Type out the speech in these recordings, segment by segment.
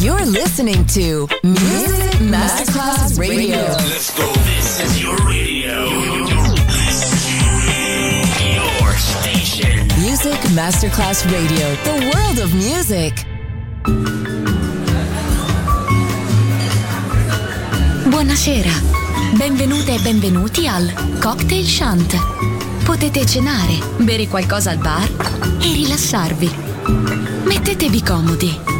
You're listening to Music Masterclass Radio. Let's go. This is your radio. Your station. Music Masterclass Radio, the world of music. Buonasera, benvenute e benvenuti al Cocktail Shant. Potete cenare, bere qualcosa al bar e rilassarvi. Mettetevi comodi.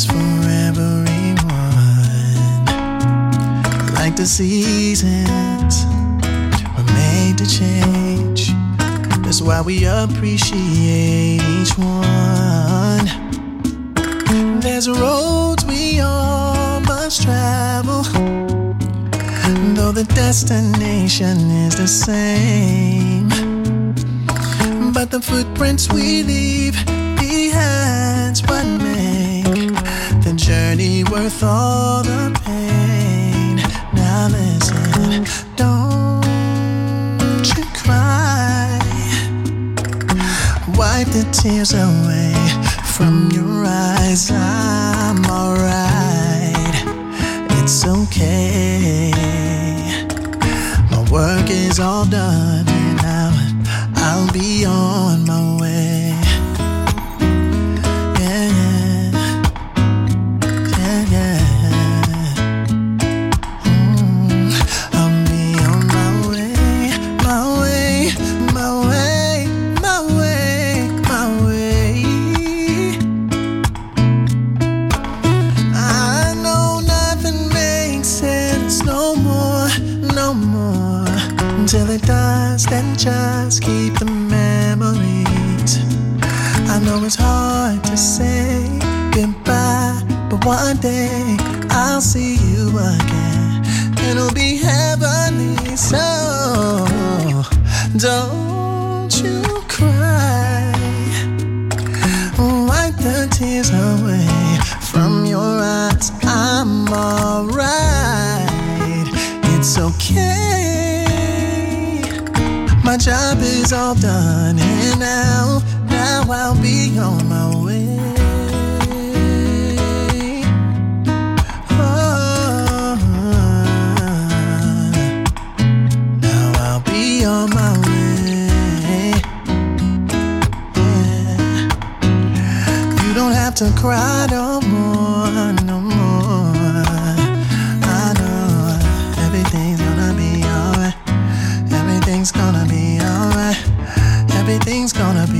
Purpose for everyone. Like the seasons were made to change. That's why we appreciate each one. There's roads we all must travel, though the destination is the same. But the footprints we leave behind what make the journey worth all the pain. Now listen, don't you cry. Wipe the tears away from your eyes. I'm alright. It's okay. My work is all done and now I'll be on my way. Then just keep the memories. I know it's hard to say goodbye, but one day I'll see you again. It'll be heavenly, so don't you cry. Wipe the tears away from your eyes. I'm alright. It's okay. My job is all done, and now, now I'll be on my way. Oh, now I'll be on my way. You don't have to cry no more, no more. I know everything's gonna be alright. Everything's gonna. Everything's gonna be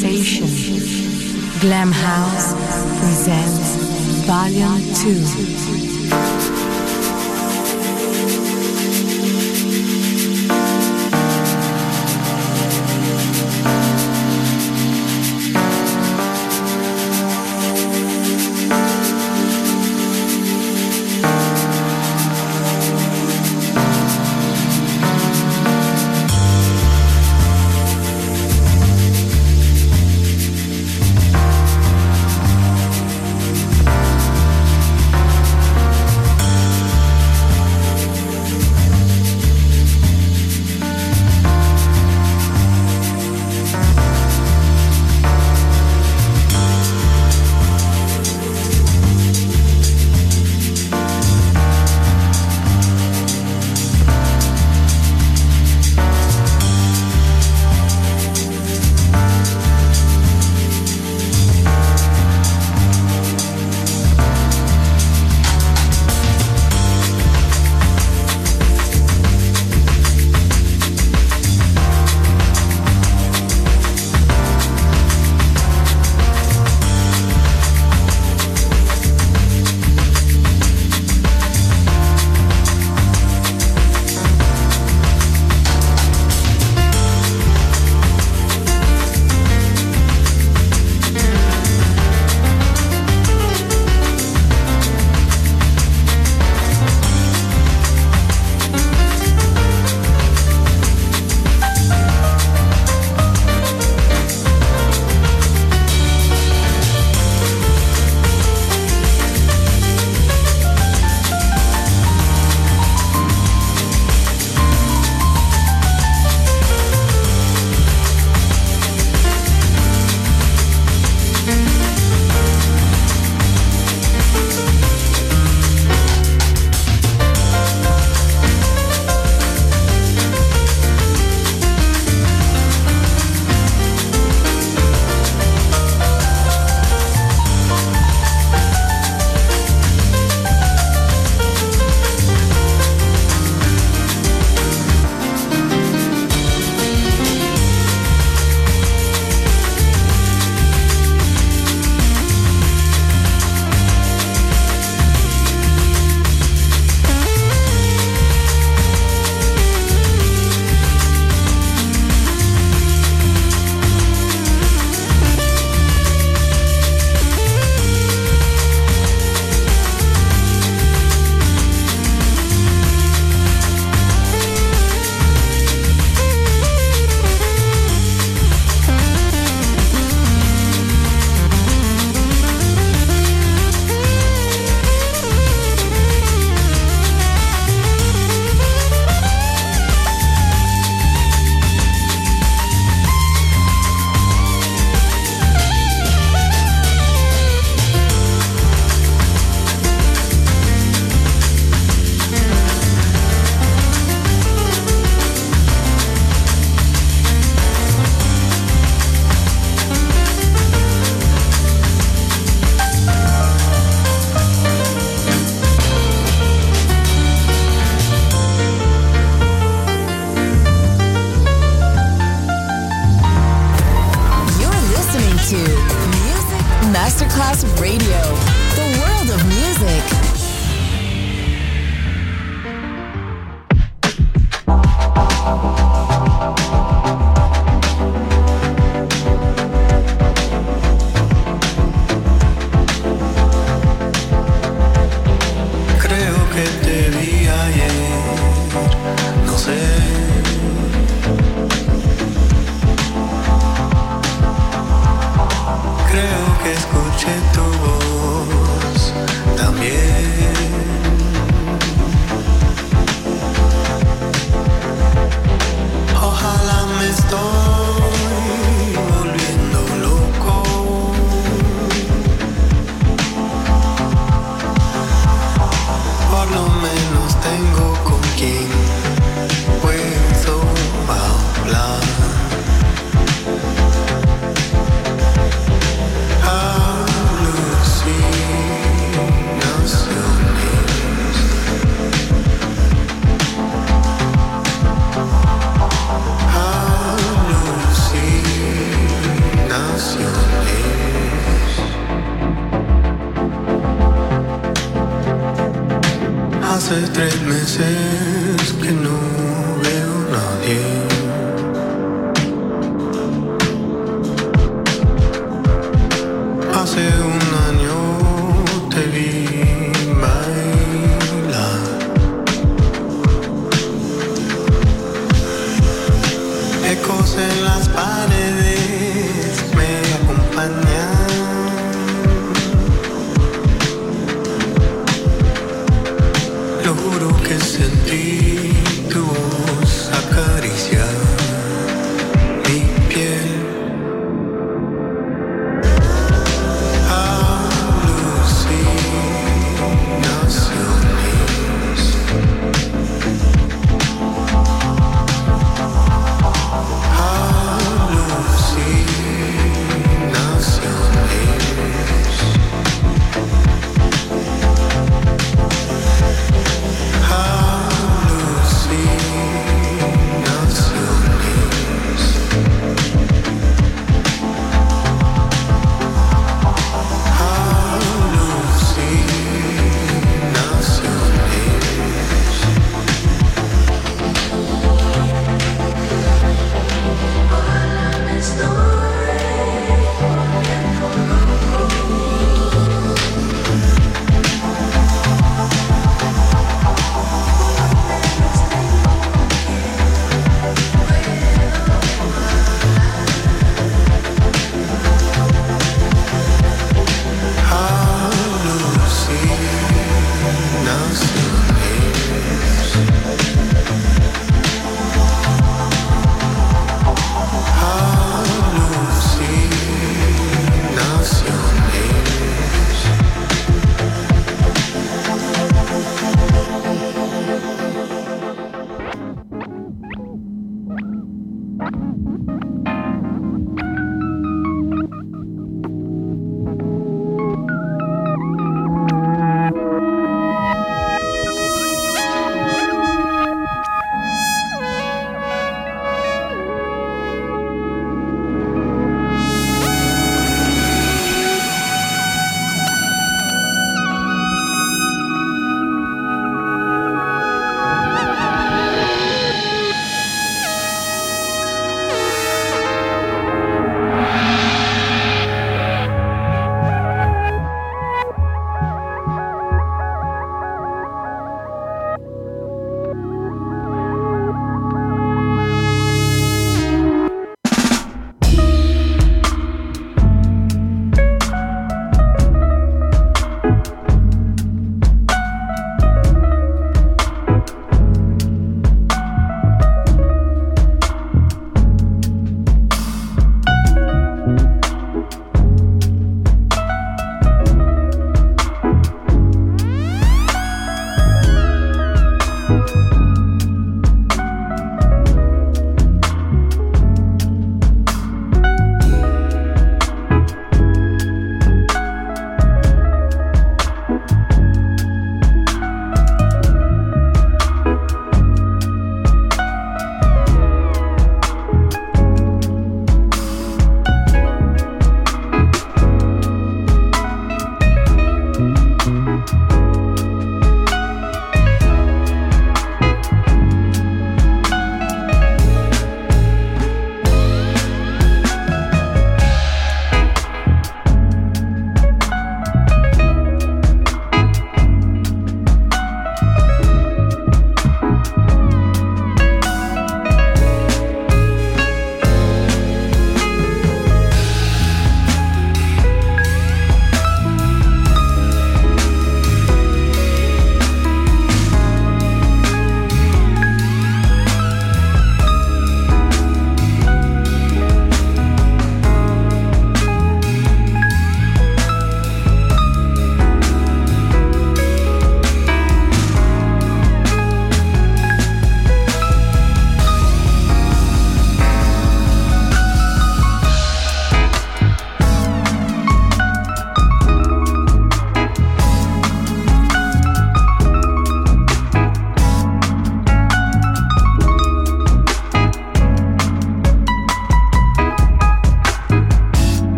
Sensation. Glam House presents Volume 2.